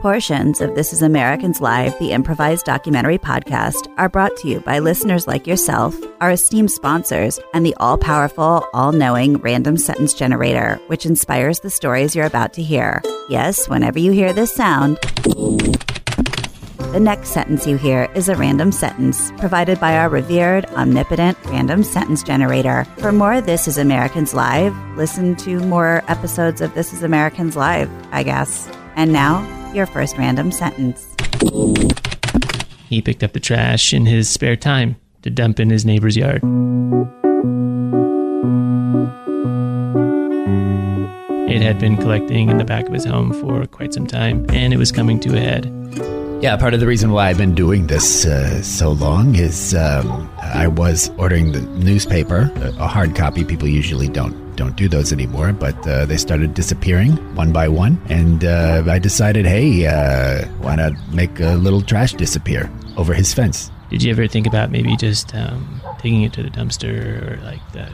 Portions of This Is Americans Live, the improvised documentary podcast, are brought to you by listeners like yourself, our esteemed sponsors, and the all powerful, all knowing random sentence generator, which inspires the stories you're about to hear. Yes, whenever you hear this sound, the next sentence you hear is a random sentence provided by our revered, omnipotent random sentence generator. For more This Is Americans Live, listen to more episodes of This Is Americans Live, I guess. And now, your first random sentence. He picked up the trash in his spare time to dump in his neighbor's yard. It had been collecting in the back of his home for quite some time, and it was coming to a head. Yeah, part of the reason why I've been doing this uh, so long is um, I was ordering the newspaper, a hard copy. People usually don't don't do those anymore, but uh, they started disappearing one by one, and uh, I decided, hey, uh, why not make a little trash disappear over his fence? Did you ever think about maybe just um, taking it to the dumpster or like the,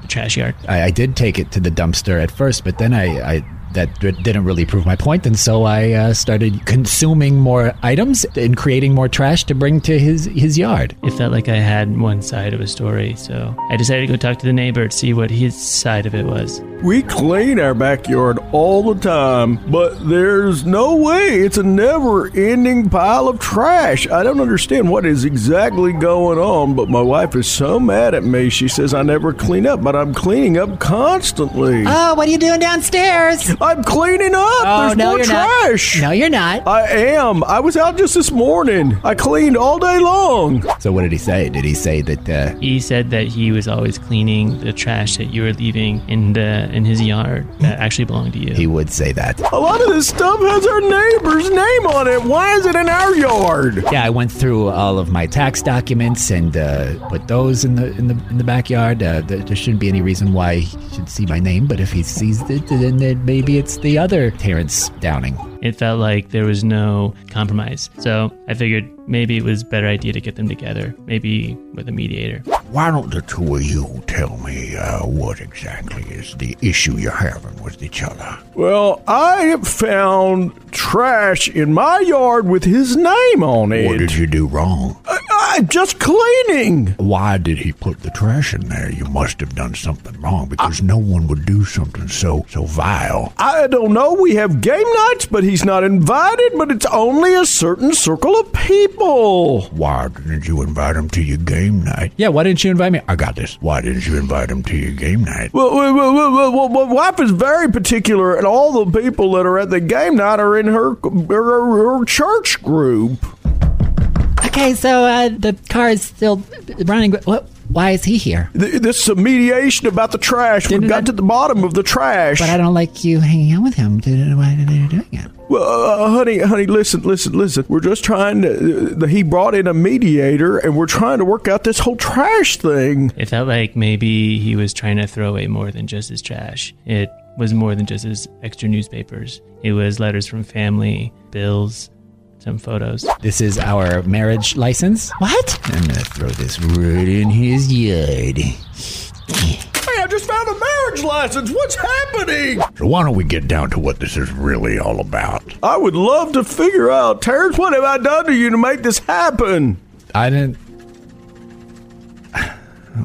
the trash yard? I, I did take it to the dumpster at first, but then I, I that d- didn't really prove my point, and so I uh, started consuming more items and creating more trash to bring to his his yard. It felt like I had one side of a story, so I decided to go talk to the neighbor to see what his side of it was. We clean our backyard all the time, but there's no way it's a never ending pile of trash. I don't understand what is exactly going on, but my wife is so mad at me. She says I never clean up, but I'm cleaning up constantly. Oh, what are you doing downstairs? I'm cleaning up. Oh, There's no, more you're trash. not. No, you're not. I am. I was out just this morning. I cleaned all day long. So what did he say? Did he say that? Uh, He said that he was always cleaning the trash that you were leaving in the in his yard that actually belonged to you. he would say that. A lot of this stuff has our neighbor's name on it. Why is it in our yard? Yeah, I went through all of my tax documents and uh, put those in the in the in the backyard. Uh, there, there shouldn't be any reason why he should see my name, but if he sees it, then then maybe it's the other Terrence Downing. It felt like there was no compromise. So I figured maybe it was a better idea to get them together, maybe with a mediator. Why don't the two of you tell me uh, what exactly is the issue you're having with each other? Well, I have found trash in my yard with his name on it. What did you do wrong? I, I'm just cleaning. Why did he put the trash in there? You must have done something wrong because no one would do something so so vile. I don't know. We have game nights, but he's not invited. But it's only a certain circle of people. Why didn't you invite him to your game night? Yeah, why didn't you invite me? I got this. Why didn't you invite him to your game night? Well, well, well, well, well, well, my wife is very particular, and all the people that are at the game night are in her her, her church group. Okay, so uh, the car is still running. What? Why is he here? This is a mediation about the trash. We've got to the bottom of the trash. But I don't like you hanging out with him. Did- Why are you doing it? Well, uh, honey, honey, listen, listen, listen. We're just trying to. Uh, he brought in a mediator, and we're trying to work out this whole trash thing. It felt like maybe he was trying to throw away more than just his trash. It was more than just his extra newspapers. It was letters from family, bills, some photos. This is our marriage license. What? I'm gonna throw this right in his yard. Hey, I just found a marriage license. What's happening? So why don't we get down to what this is really all about? I would love to figure out, Terrence, what have I done to you to make this happen? I didn't.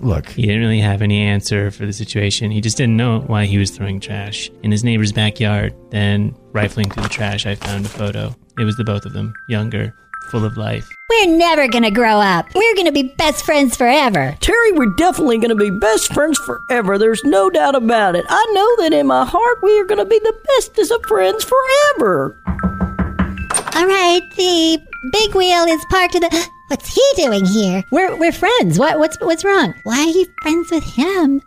Look, He didn't really have any answer for the situation. He just didn't know why he was throwing trash in his neighbor's backyard. Then, rifling through the trash, I found a photo. It was the both of them, younger, full of life. We're never gonna grow up. We're gonna be best friends forever. Terry, we're definitely going to be best friends forever. There's no doubt about it. I know that in my heart we are going to be the bestest of friends forever. All right, the big wheel is parked in the. What's he doing here? We're we're friends. What what's what's wrong? Why are you friends with him?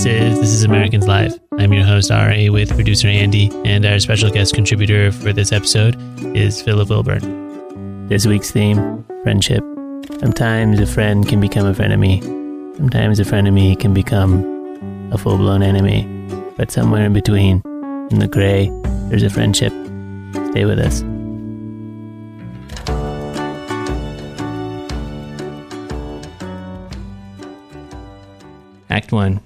This is This is Americans Live. I'm your host RA with producer Andy, and our special guest contributor for this episode is Philip Wilburn. This week's theme: friendship. Sometimes a friend can become a frenemy. Sometimes a frenemy can become a full-blown enemy. But somewhere in between, in the gray, there's a friendship. Stay with us. Act 1.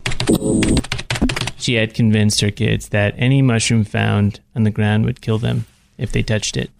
She had convinced her kids that any mushroom found on the ground would kill them if they touched it.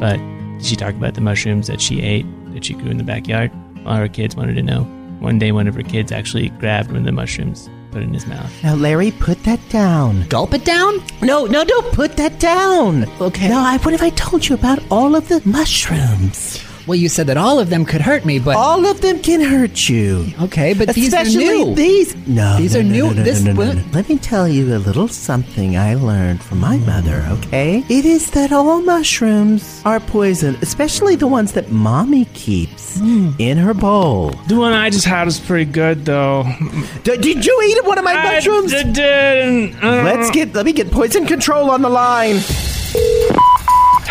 But did she talk about the mushrooms that she ate, that she grew in the backyard? All her kids wanted to know. One day, one of her kids actually grabbed one of the mushrooms, put it in his mouth. Now, Larry, put that down. Gulp it down? No, no, don't put that down. Okay. No, I, what if I told you about all of the mushrooms? Well, you said that all of them could hurt me, but All of them can hurt you. okay, but these are new. these. No, These no, are no, new. No, no, This no, no, will- no. Let me tell you a little something I learned from my mother. Okay, it is that all mushrooms are poison, especially the ones that mommy keeps in her bowl. The one I just had was pretty good, though. D- did you eat one of my I mushrooms? d- didn't. Uh, Let's get. Let me get poison control on the line.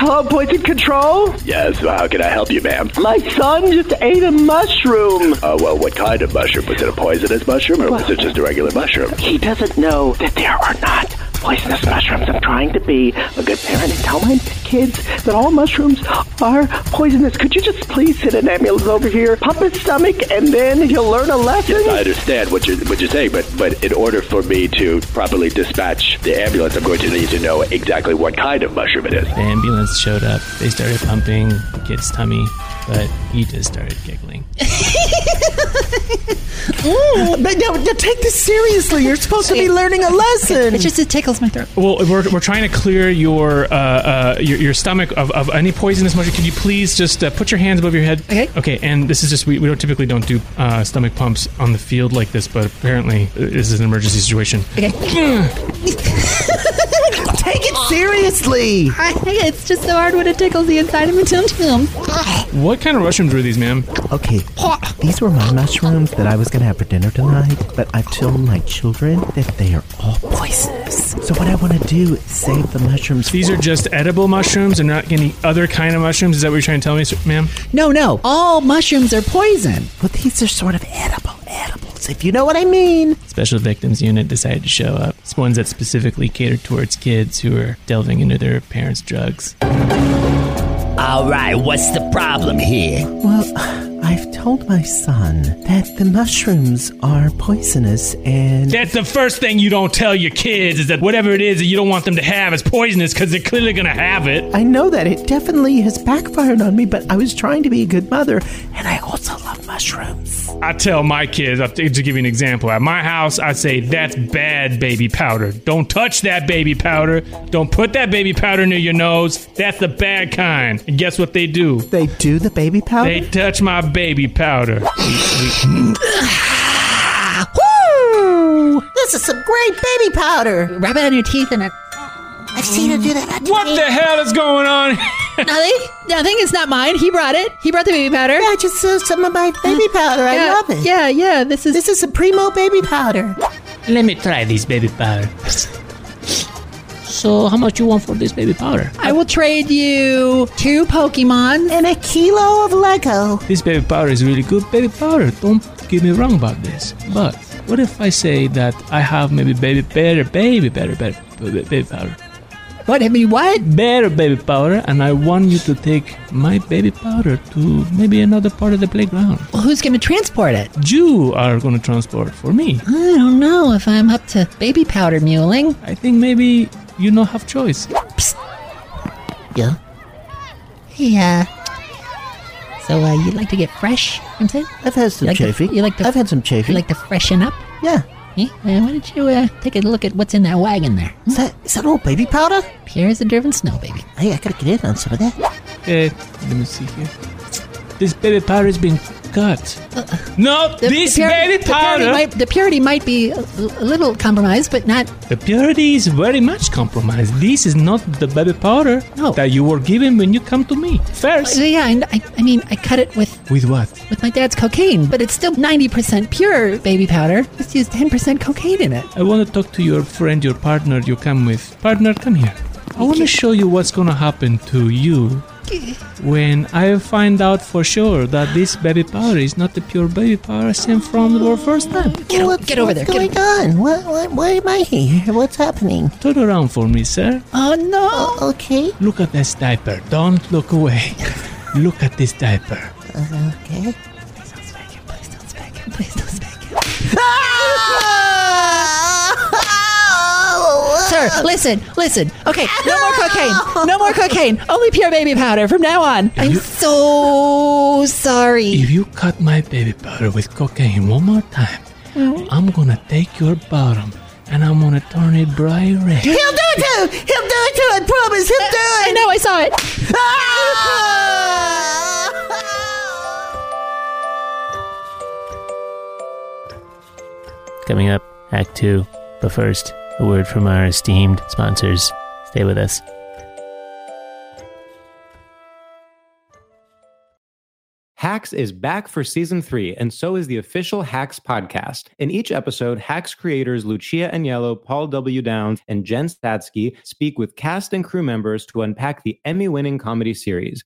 Hello, Poison Control? Yes, how can I help you, ma'am? My son just ate a mushroom. Uh, well, what kind of mushroom? Was it a poisonous mushroom or was it just a regular mushroom? He doesn't know that there are not poisonous mushrooms. I'm trying to be a good parent and tell my kids that all mushrooms are poisonous. Could you just please send an ambulance over here, pump his stomach, and then he'll learn a lesson? Yes, I understand what you're what you're saying, but but in order for me to properly dispatch the ambulance, I'm going to need to know exactly what kind of mushroom it is. The ambulance showed up. They started pumping the kid's tummy, but he just started giggling. But no, no, take this seriously. You're supposed to be learning a lesson. It just it tickles my throat. Well, we're, we're trying to clear your uh, uh, your, your stomach of, of any poisonous mushroom. Can you please just uh, put your hands above your head? Okay. Okay. And this is just we, we don't typically don't do uh, stomach pumps on the field like this, but apparently uh, this is an emergency situation. Okay. Take it seriously. it's just so hard when it tickles the inside of my tum tum. What kind of mushrooms were these, ma'am? Okay, these were my mushrooms that I was gonna have for dinner tonight, but I've told my children that they are all poisonous. So what I want to do is save the mushrooms. These are just edible mushrooms and not any other kind of mushrooms. Is that what you're trying to tell me, ma'am? No, no. All mushrooms are poison. Well, these are sort of edible, edible edibles, if you know what I mean. Special Victims Unit decided to show up. It's ones that specifically catered towards kids who are delving into their parents' drugs. All right, what's the problem here? Well, I've told my son that the mushrooms are poisonous and. That's the first thing you don't tell your kids is that whatever it is that you don't want them to have is poisonous because they're clearly going to have it. I know that it definitely has backfired on me, but I was trying to be a good mother, and I also love mushrooms. I tell my kids, to give you an example, at my house, I say, that's bad baby powder. Don't touch that baby powder. Don't put that baby powder near your nose. That's the bad kind. And guess what they do? They do the baby powder? They touch my baby powder. Woo! This is some great baby powder. Rub it on your teeth and it. I've seen her do that. What the hell is going on? nothing. Nothing. It's not mine. He brought it. He brought the baby powder. Yeah, just uh, some of my baby powder. I Yeah, love it. Yeah, yeah. This is This is a primo baby powder. Let me try this baby powder. So, how much you want for this baby powder? I will trade you two Pokemon and a kilo of Lego. This baby powder is really good baby powder. Don't get me wrong about this. But what if I say that I have maybe baby better, baby better, better baby powder? What? I mean, what? Better baby powder, and I want you to take my baby powder to maybe another part of the playground. Well, who's going to transport it? You are going to transport for me. I don't know if I'm up to baby powder muling. I think maybe you don't have choice. Yeah. Yeah. So, uh, you'd like to get fresh? You know what I'm saying? I've had some You like to- chafing. you like to- I've had some chafing. You like to freshen up? yeah. Eh? Uh, why don't you uh, take a look at what's in that wagon there? Is that is that all baby powder? Pure as a driven snow, baby. Hey, I gotta get in on some of that. Okay, let me see here. This baby powder has been cut. no, The- this the purity- baby the purity powder. might, the purity might be a, a little compromised, but not. The purity is very much compromised. This is not the baby powder No. that you were given when you come to me. First, Uh, yeah, I, I, I mean, I cut it with with what? with my dad's cocaine, but it's still 90% pure baby powder. Just use 10% cocaine in it. I want to talk to your friend, your partner you come with. Partner, come here. I want to show you what's going to happen to you when I find out for sure that this baby powder is not the pure baby powder I sent from the first time. Get, o- What's- get over there. What's Get going over. on? What, what, why am I here? What's happening? Turn around for me, sir. Oh, no. Oh, okay. Look at this diaper. Don't look away. look at this diaper. Uh, okay. Please don't spank him. Please don't spank him. Please don't spank him. Sir, listen, listen. Okay, no more cocaine. No more cocaine. Only pure baby powder from now on. I'm you- so sorry. If you cut my baby powder with cocaine one more time, mm-hmm. I'm gonna take your bottom and I'm gonna turn it bright red. He'll do it too. He'll do it too. I promise. He'll do it. I know, I saw it. Ah! Coming up, Act 2. But first, a word from our esteemed sponsors. Stay with us. Hacks is back for season three, and so is the official Hacks podcast. In each episode, Hacks creators Lucia Aniello, Paul W. Downs, and Jen Statsky speak with cast and crew members to unpack the Emmy winning comedy series.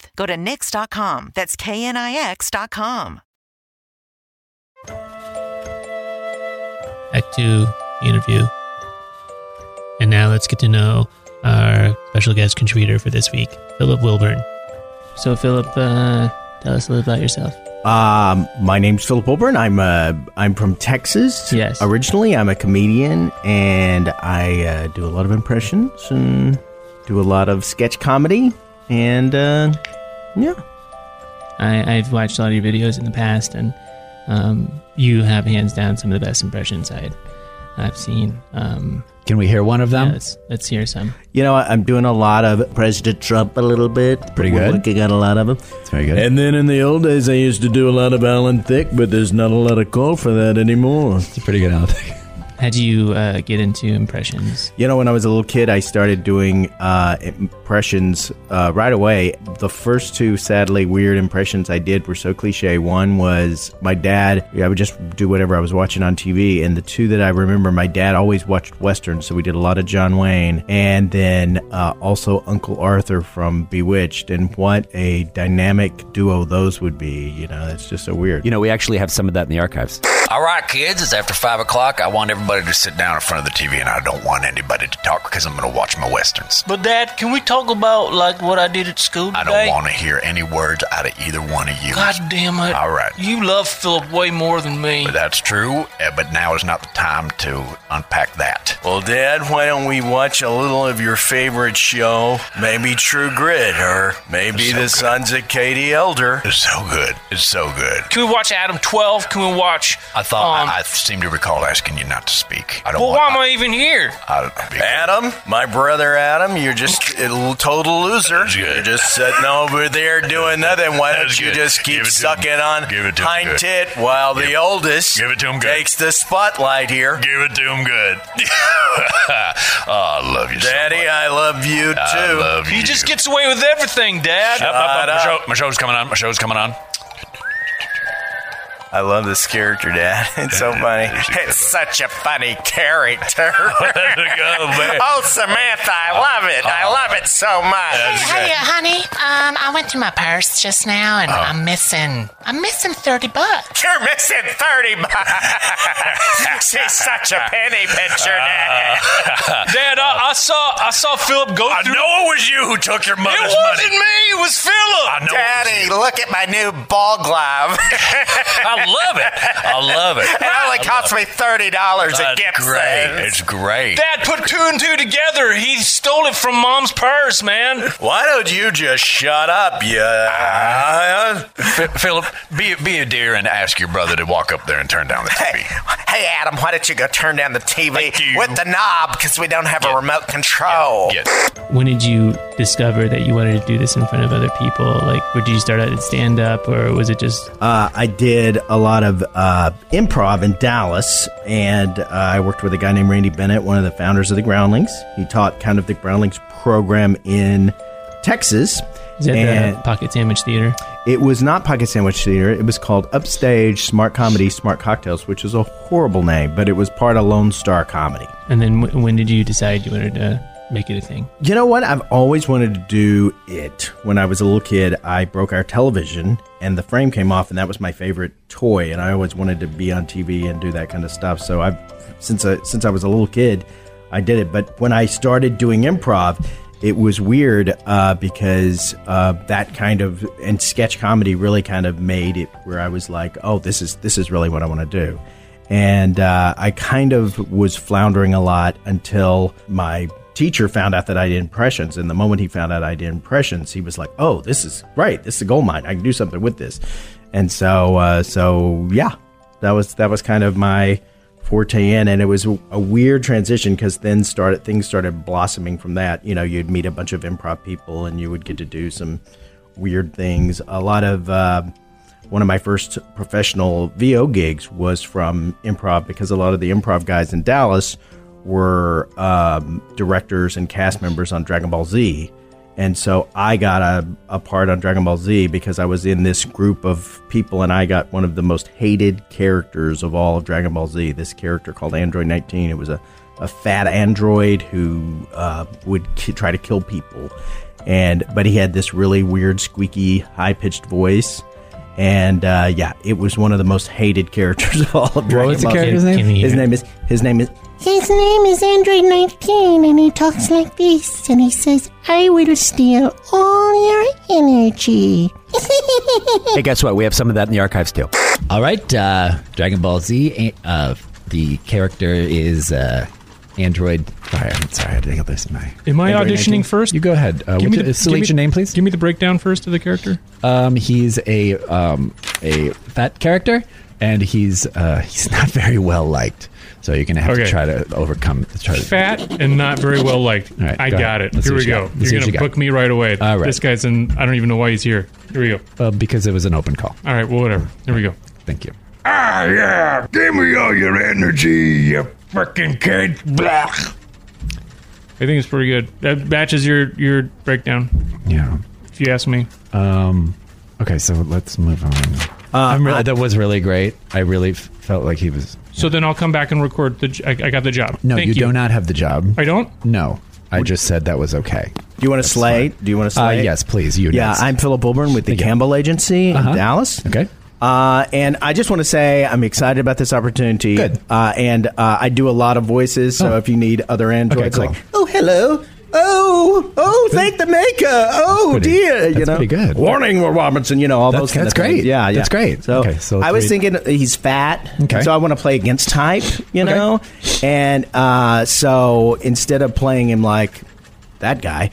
Go to Knix.com. That's KNIX.com. Act 2 interview. And now let's get to know our special guest contributor for this week, Philip Wilburn. So, Philip, uh, Tell us a little about yourself. Um, my name's Philip Wilburn. I'm uh, I'm from Texas. Yes. Originally, I'm a comedian, and I uh, do a lot of impressions and do a lot of sketch comedy, and uh, yeah. I, I've watched a lot of your videos in the past, and um, you have hands down some of the best impressions I, I've seen. Um, Can we hear one of them? yeah, let's, let's hear some. You know, I'm doing a lot of President Trump a little bit. Pretty We're good. Looking at a lot of them. It's very good. And then in the old days, I used to do a lot of Alan Thicke, but there's not a lot of call for that anymore. It's a pretty good Alan Thicke. How'd you uh, get into impressions? You know, when I was a little kid, I started doing uh, impressions uh, right away. The first two, sadly, weird impressions I did were so cliche. One was my dad. I would just do whatever I was watching on TV. And the two that I remember, my dad always watched Westerns, so we did a lot of John Wayne. And then uh, also Uncle Arthur from Bewitched. And what a dynamic duo those would be. You know, it's just so weird. You know, we actually have some of that in the archives. All right, kids, it's after 5 o'clock. I want everybody to sit down in front of the TV, and I don't want anybody to talk because I'm going to watch my westerns. But Dad, can we talk about like what I did at school today? I don't want to hear any words out of either one of you. God damn it! All right. You love Philip way more than me. But that's true, eh, but now is not the time to unpack that. Well, Dad, why don't we watch a little of your favorite show? Maybe True Grit, or maybe So The good. Sons of Katie Elder. It's so good. It's so good. Can we watch Adam 12? Can we watch? I thought Um, I, I seem to recall asking you not to speak. I don't well, want. why am I even here? I, Adam, my brother Adam, you're just a total loser. You're just sitting over there doing nothing. Why don't That's you good. just keep Give it to him. sucking on Give it to him hind good. tit while the oldest give it to him good. takes the spotlight here? Give it to him good. oh, I love you Daddy, so much. I love you too. I love you. He just gets away with everything, Dad. Up, up, up. Shut My, up. show, my show's coming on. My show's coming on. I love this character, Dad. It's so funny. It's such a funny character. oh, Samantha, I love it. I love it so much. Hey, honey. Um, I went through my purse just now, and I'm missing. I'm missing thirty bucks. You're missing 30 bucks. She's such a penny pincher, Dad. Dad, I, I saw I saw Philip go I through. know it was you who took your mother's It wasn't money. me. It was Philip. I know Daddy, look at my new ball glove. I love it. I love it. It only cost me $30 at That's Gibson's. great. It's great. Dad put two and two together. He stole it from Mom's purse, man. Why don't you just shut up, you... uh, F- Philip, be be a dear and ask your brother to walk up there and turn down the TV. Hey, Adam, why don't you go turn down the TV with the knob because we don't have a remote control. Yes. When did you discover that you wanted to do this in front of other people? Like, where did you start out in stand up, or was it just Uh, I did a lot of uh, improv in Dallas, and uh, I worked with a guy named Randy Bennett, one of the founders of the Groundlings. He taught kind of the Groundlings program in Texas. is that and the Pocket Sandwich Theater? it was not Pocket Sandwich Theater. It was called Upstage Smart Comedy, Smart Cocktails, which is a horrible name, but it was part of Lone Star Comedy. And then w- when did you decide you wanted to make it a thing? You know what? I've always wanted to do it. When I was a little kid, I broke our television and the frame came off, and that was my favorite toy. And I always wanted to be on TV and do that kind of stuff. So I've since I, since I was a little kid, I did it. But when I started doing improv, it was weird uh, because uh, that kind of and sketch comedy really kind of made it where I was like, oh, this is this is really what I want to do and uh, I kind of was floundering a lot until my teacher found out that I did impressions. And the moment he found out I did impressions, he was like, "Oh, this is great! This is a gold mine. I can do something with this." And so, uh, so yeah, that was that was kind of my forte in, and it was a, weird transition because then started things started blossoming from that. You know, you'd meet a bunch of improv people, and you would get to do some weird things. A lot of uh, one of my first professional VO gigs was from improv because a lot of the improv guys in Dallas were um, directors and cast members on Dragon Ball Z. And so I got a, a part on Dragon Ball Z because I was in this group of people and I got one of the most hated characters of all of Dragon Ball Z. This character called Android 19. It was a, a fat android who uh, would ki- try to kill people. And but he had this really weird, squeaky, high pitched voice And uh, yeah, it was one of the most hated characters of all of Dragon was the Ball Z. character's name? His name is his name is His name is Android 19, and he talks like this, and he says, I will steal all your energy. Hey, guess what? We have some of that in the archives too. All right, uh, Dragon Ball Z. Uh, the character is uh, Android. Sorry, I'm sorry. I had to get this in my. Am I Android auditioning 19. first? You go ahead. Uh, Give what's me your, the- select give your me- name, please. Give me the breakdown first of the character. Um, he's a um, a fat character, and he's uh, he's not very well liked. So you're gonna have Okay. to try to overcome. Try to, Fat and not very well liked. All right, I go got ahead. it. Let's Here we go. Got. You're gonna you book me right away. All right. This guy's in. I don't even know why he's here. Here we go. Uh, because it was an open call. All right. Well, whatever. Here we go. Thank you. Ah, yeah. Give me all your energy, you frickin' kid. Blah. I think it's pretty good. That matches your your breakdown. Yeah. If you ask me. Um. Okay, so let's move on. I'm really, that was really great. I really f- felt like he was. So then I'll come back and record the. j- I, I got the job. No, Thank you, do not have the job. I don't. No, I just said that was okay. Do you want to slay? Do you want to Uh, slay? yes, please. You. yeah, next. I'm Philip Wilburn with the Thank. Campbell Agency Uh-huh. in Dallas. Okay. Uh, and I just want to say I'm excited about this opportunity. Good. Uh, and uh, I do a lot of voices, so Oh. if you need other androids, cool. like, oh, hello. Oh, oh, thank the maker. Oh, pretty- dear. you know, pretty good. Warning, Robinson. You know all That's- those. Kind that's of things. great. Yeah, yeah, That's great. So, Okay, so I was three- thinking he's fat. Okay. So I want to play against type. You Okay. know, and uh, so instead of playing him like that guy,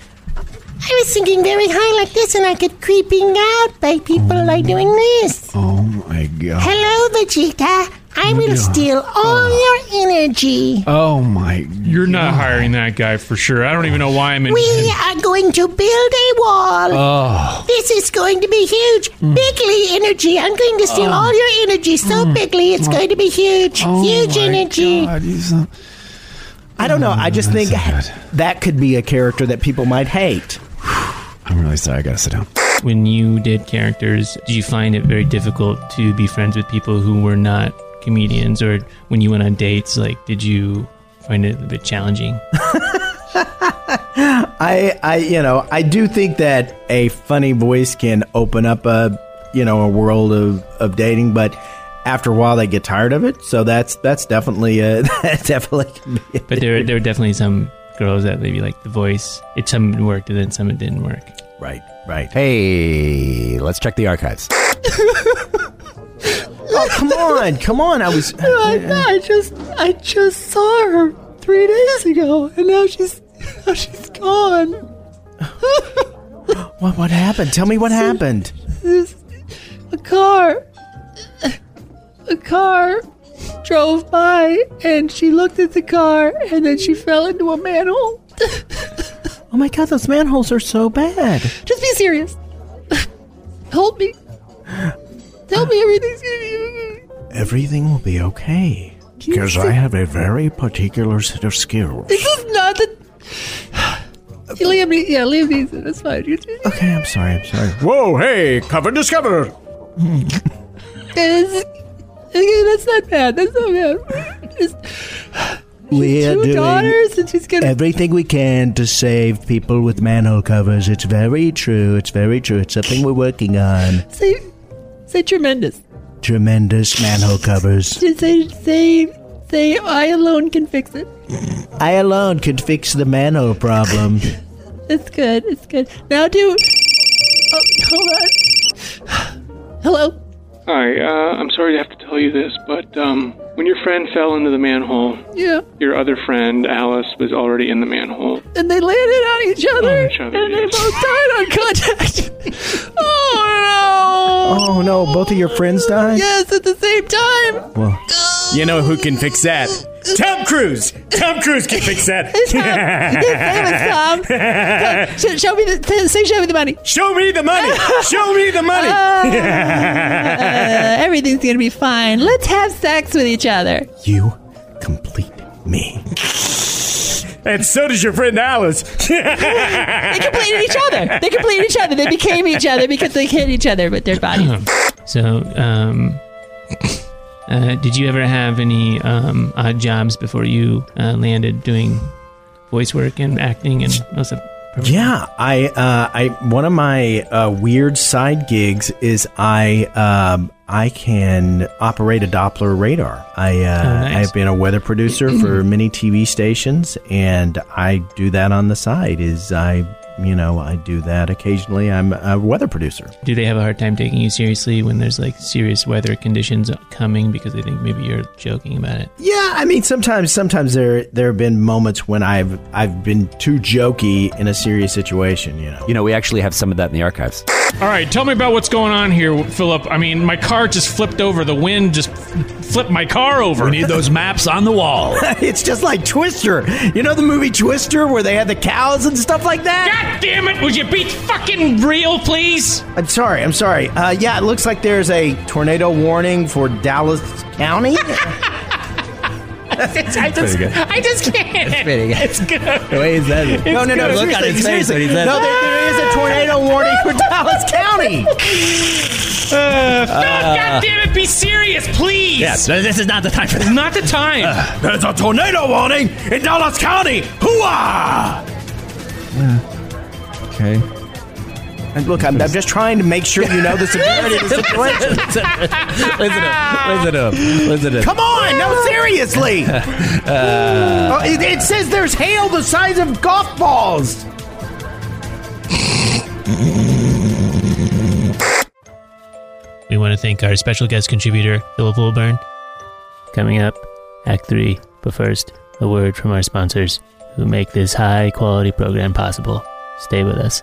I was thinking very high like this, and I get creeping out by people like doing this. Oh my god. Hello, Vegeta. I will steal all oh. your energy. Oh my! You're not hiring that guy for sure. I don't even know why I'm in. We are going to build a wall. Oh. This is going to be huge. Hmm. Bigly energy. I'm going to steal oh. all your energy so hmm. bigly, it's going to be huge. Oh huge energy. I don't know. I just think that's so that could be a character that people might hate. I'm really sorry. I gotta sit down. When you did characters, did you find it very difficult to be friends with people who were not comedians, or when you went on dates, like did you find it a bit challenging? I, I, you know, I do think that a funny voice can open up a, you know, a world of, of dating, but after a while they get tired of it. So that's that's definitely a that definitely. Can be a But there, there were definitely some girls that maybe like the voice. It some worked, and then some it didn't work. right, right. Hey, let's check the archives. Come on, come on! I was. I, I just I just saw her three days ago, and now she's now she's gone. What what happened? Tell me what happened. A car, a car drove by, and she looked at the car, and then she fell into a manhole. Oh my god, those manholes are so bad. Just be serious. Hold me. Tell me everything's gonna be. Everything will be okay. Because I have a very particular set of skills. This is not the. Liam, Ne- yeah, Liam Neeson. That's fine. You- Okay, I'm sorry. I'm sorry. Whoa, hey, cover discovered. It's- okay, that's not bad. That's not bad. It's We're two doing daughters, and she's gonna. everything we can to save people with manhole covers. It's very true. It's very true. It's something we're working on. Say, say tremendous. Tremendous manhole covers. Just say, say, say, I alone can fix it. I alone can fix the manhole problem. It's good. It's good. Now do. Oh, hold on. Hello. Hi. Uh, I'm sorry to have to tell you this, but um, when your friend fell into the manhole, Yeah. your other friend Alice was already in the manhole. And they landed on each other, On each other, and they both died on contact. oh no! Oh no! Both of your friends died. Yes, at the same time. Well, You know who can fix that? Tom Cruise. Tom Cruise can fix that. It's Tom. Yes, Sam, it's Tom. Show, show me the. Say, show me the money. Show me the money. Show me the money. Uh, everything's gonna be fine. Let's have sex with each other. you complete me. and so does your friend Alice. They completed each other. They completed each other. They became each other because they hit each other with their bodies. So, um, uh, did you ever have any um, odd jobs before you uh, landed doing voice work and acting and of? Yeah, I, uh, I one of my uh, weird side gigs is I, um, I can operate a Doppler radar. I, uh, Oh, nice. I've been a weather producer for many TV stations, and I do that on the side. Is I, you know, I do that occasionally. I'm a weather producer. Do they have a hard time taking you seriously when there's like serious weather conditions coming because they think maybe you're joking about it? Yeah, I mean sometimes sometimes there there have been moments when I've I've been too jokey in a serious situation, you know. You know, we actually have some of that in the archives. All right, tell me about what's going on here, Philip. I mean, my car just flipped over. The wind just flipped my car over. We need those maps on the wall. it's just like Twister. You know the movie Twister where they had the cows and stuff like that? God damn it! Would you be fucking real, please? I'm sorry, I'm sorry. Uh, yeah, it looks like there's a tornado warning for Dallas County. I just, I just can't. That's pretty good. It's good. The way he says it. It's No, no, no. good. Look at his face when he says No, there, there is a tornado warning for Dallas County. Uh, no, God damn it! Be serious, please. Yeah, this is not the time for that. Not the time. There's a tornado warning in Dallas County. Hooah! Okay. Look, I'm, I'm just trying to make sure you know the severity of the situation. listen up. Listen up. Listen up. Come on, no, seriously. Uh, Oh, it, it says there's hail the size of golf balls. We want to thank our special guest contributor, Philip Wilburn. Coming up, Act 3. But first, a word from our sponsors who make this high quality program possible. Stay with us.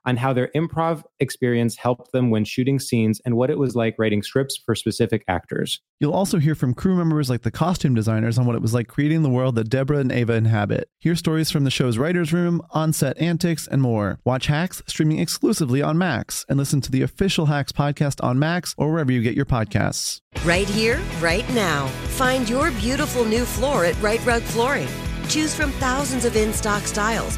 on how their improv experience helped them when shooting scenes and what it was like writing scripts for specific actors. You'll also hear from crew members like the costume designers on what it was like creating the world that Deborah and Ava inhabit. Hear stories from the show's writer's room, on set antics, and more. Watch Hacks streaming exclusively on Max and listen to the official Hacks podcast on Max or wherever you get your podcasts. Right here, right now. Find your beautiful new floor at Rite Rug Flooring. Choose from thousands of in stock styles,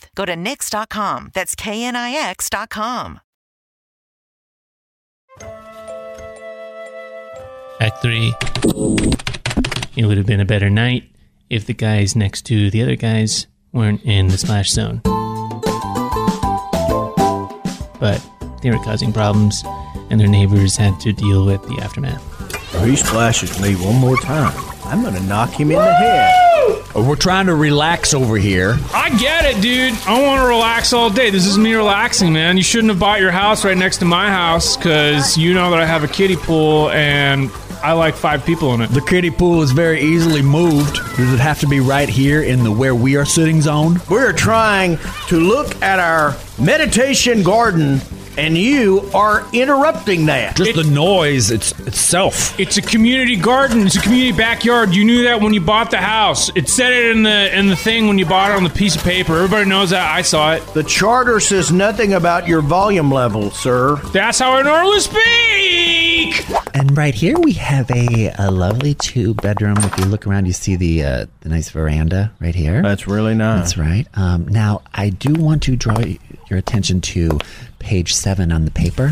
Go to Knix.com. That's KNIX.com. Act 3. It would have been a better night if the guys next to the other guys weren't in the splash zone. But they were causing problems, and their neighbors had to deal with the aftermath. If he splashes me one more time, I'm gonna knock him in the head. We're trying to relax over here. I get it, dude. I want to relax all day. This is me relaxing, man. You shouldn't have bought your house right next to my house because you know that I have a kiddie pool and I like five people in it. The kiddie pool is very easily moved. Does it have to be right here in the where we are sitting zone? We're trying to look at our meditation garden and you are interrupting that. Just the noise it's, itself. It's a community garden. It's a community backyard. You knew that when you bought the house. It said it in the in the thing when you bought it on the piece of paper. Everybody knows that. I saw it. The charter says nothing about your volume level, sir. That's how I normally speak. And right here we have a, a lovely two bedroom. If you look around, you see the uh, the nice veranda right here. That's really nice. That's right. Um, now I do want to draw y- your attention to page seven on the paper.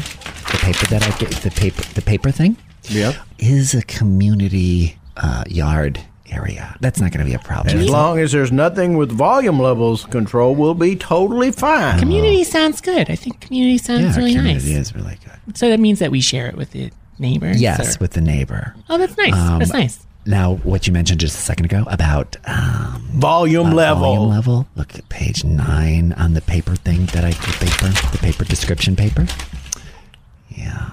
The paper that I get, the paper, the paper thing. Yep. Is a community uh, yard area. That's not going to be a problem. As long as there's nothing with volume levels control, we'll be totally fine. Community sounds good. I think community sounds Yeah, really community nice. is really good. So that means that we share it with the neighbors. Yes, or- with the neighbor. Oh, that's nice. Um, that's nice. Now, what you mentioned just a second ago about um, volume uh, level. Volume level. Look at page nine on the paper thing that I the paper, the paper description paper. Yeah,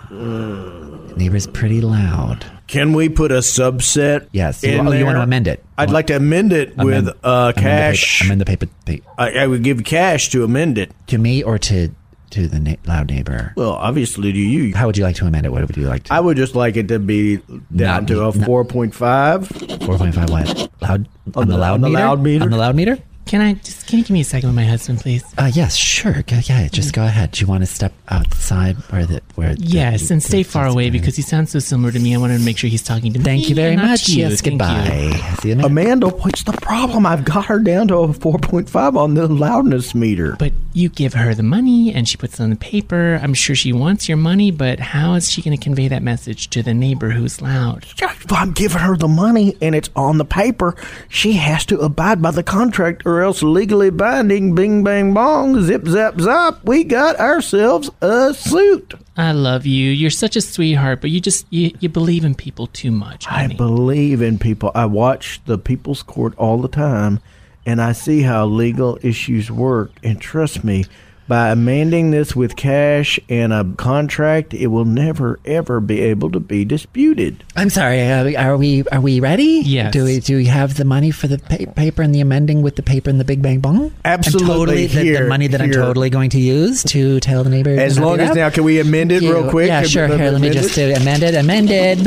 neighbor's pretty loud. Can we put a subset? Yes. In oh, you want to amend it? I'd like to amend it Amend- with uh, amend the paper- cash. Amend the paper. pa- I, I would give cash to amend it. to me or to to the na- loud neighbor. Well, obviously to you. How would you like to amend it? What would you like to? I would just like it to be down Not- to a not- four point five. Four point five. What? Loud on, the, the- loud on the loud meter? On the loud meter. Can I just? Can you give me a second with my husband, please? Uh, yes, sure. Go, yeah, just go ahead. Do you want to step outside where the where? the- Yes, and stay far away because he sounds so similar to me. I wanted to make sure he's talking to me. Thank you very much. you. Yes, Thank you. goodbye. See you next. Amanda, what's the problem? I've got her down to a four point five on the loudness meter. But you give her the money and she puts it on the paper. I'm sure she wants your money, but how is she going to convey that message to the neighbor who's loud? If I'm giving her the money and it's on the paper, she has to abide by the contract or else legally binding, bing bang bong, zip zap zap, we got ourselves a suit. I love you. You're such a sweetheart, but you just you, you believe in people too much. I believe in people. I watch the People's Court all the time, and I see how legal issues work. And trust me, by amending this with cash and a contract, it will never ever be able to be disputed. I'm sorry. Uh, are we are we ready? Yes. Do we do we have the money for the pa- paper and the amending with the paper and the Big Bang Bong? Absolutely. And totally the, the money that I'm totally going to use to tell the neighbor. As long as up? now, can we amend it real quick? Yeah, Can sure. Here, let me just it? do amended. Amended.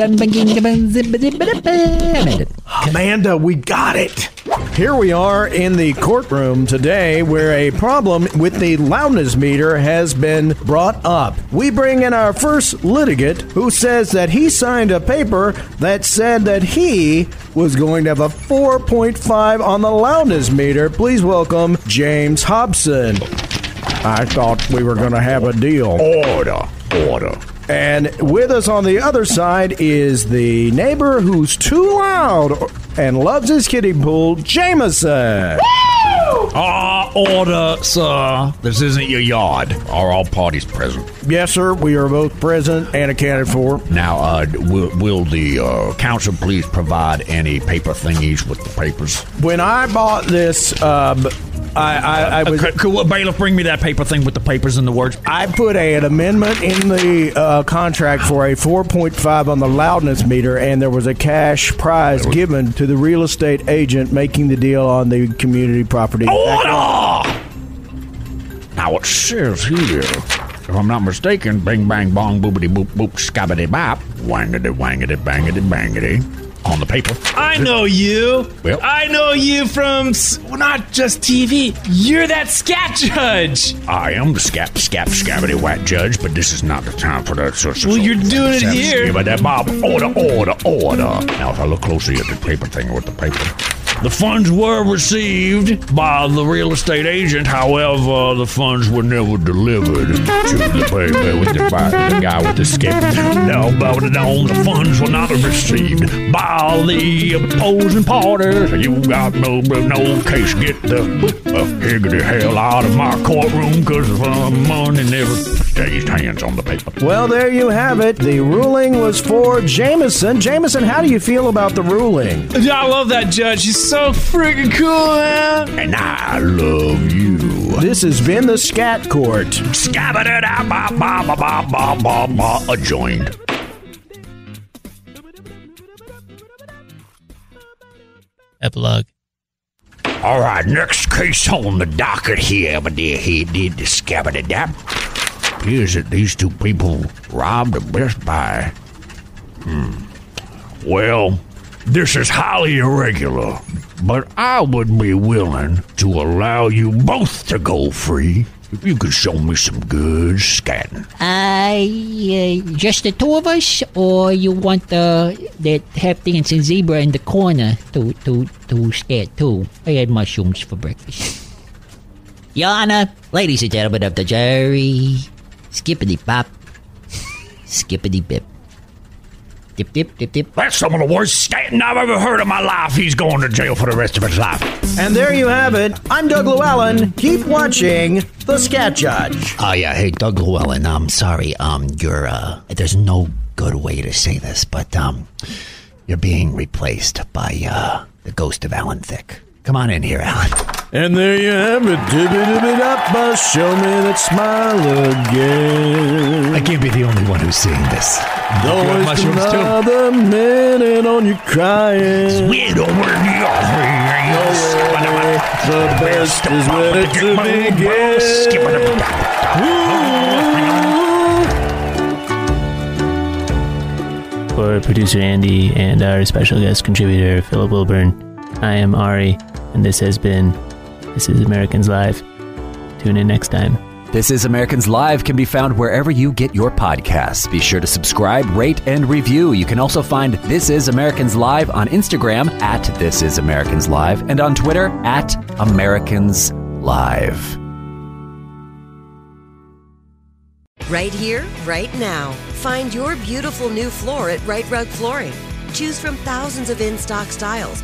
Amended. Amanda, we got it. Here we are in the courtroom today where a problem with the loudness meter has been brought up. We bring in our first litigant who says that he signed a paper that said that he was going to have a 4.5 on the loudness meter. Please welcome James Hobson. I thought we were going to have a deal. Order. Order. And with us on the other side is the neighbor who's too loud and loves his kiddie pool, Jameson. Ah, order, sir. This isn't your yard. Are all parties present? Yes, sir. We are both present and accounted for. Now, uh, will, will the uh, counsel please provide any paper thingies with the papers? When I bought this, um, I, I, I was. could, could bailiff bring me that paper thing with the papers and the words? I put a, an amendment in the uh, contract for a 4.5 on the loudness meter, and there was a cash prize given to the real estate agent making the deal on the community property. Order! Now it says here, if I'm not mistaken, bing bang bong boobity boop boop scabbity bop, wangity wangity bangity bangity on the paper. I know you. Well- I know you from well, not just TV. You're that scat judge. I am the scap scap scabbity whack judge, but this is not the time for that. So, so, Well, so- you're doing it so- here. It that Bob. Order, order, order. Now, if I look closely at the paper thing with the paper. The funds were received by the real estate agent. However, the funds were never delivered to the paper with the, by the guy with the skip. No, but no, the funds were not received by the opposing parties. You got no no case. Get the uh, higgity hell out of my courtroom because uh, money never stayed hands on the paper. Well, there you have it. The ruling was for Jameson. Jameson, how do you feel about the ruling? I love that judge. He's so freaking cool, man. And I love you. This has been the Scat Court. Scabba-da-da-ba-ba-ba-ba-ba-ba, Adjoined. Epilogue. All right, next case on the docket here, but there he did the scabba-da-dab. Appears that these two people robbed a Best Buy. Hmm. Well, this is highly irregular, but I would be willing to allow you both to go free if you could show me some good scatting. I uh, just the two of us, or you want the that hefty and some zebra in the corner to to to stare too? I had mushrooms for breakfast. Your Honor, ladies and gentlemen of the jury, skippity pop. skippity bip. Dip, dip, dip, dip. That's some of the worst scatting I've ever heard in my life. He's going to jail for the rest of his life. And there you have it. I'm Doug Llewellyn. Keep watching The Scat Judge. Oh yeah, hey Doug Llewellyn. I'm sorry. Um, you're uh, there's no good way to say this, but um, you're being replaced by uh the ghost of Alan Thicke. Come on in here, Alan. And there you have it. Dip it, dip up, uh, show me that smile again. I can't be the only one who's seeing this. Don't You have waste mushrooms, too. another minute on you crying. Sweet over the The best is ready to begin. For producer Andy and our special guest contributor Philip Wilburn, I am Ari, and this has been This is Americans Live. Tune in next time. This is Americans Live can be found wherever you get your podcasts. Be sure to subscribe, rate, and review. You can also find This is Americans Live on Instagram at This is Americans Live and on Twitter at Americans Live. Right here, right now. Find your beautiful new floor at Rite Rug Flooring. Choose from thousands of in stock styles,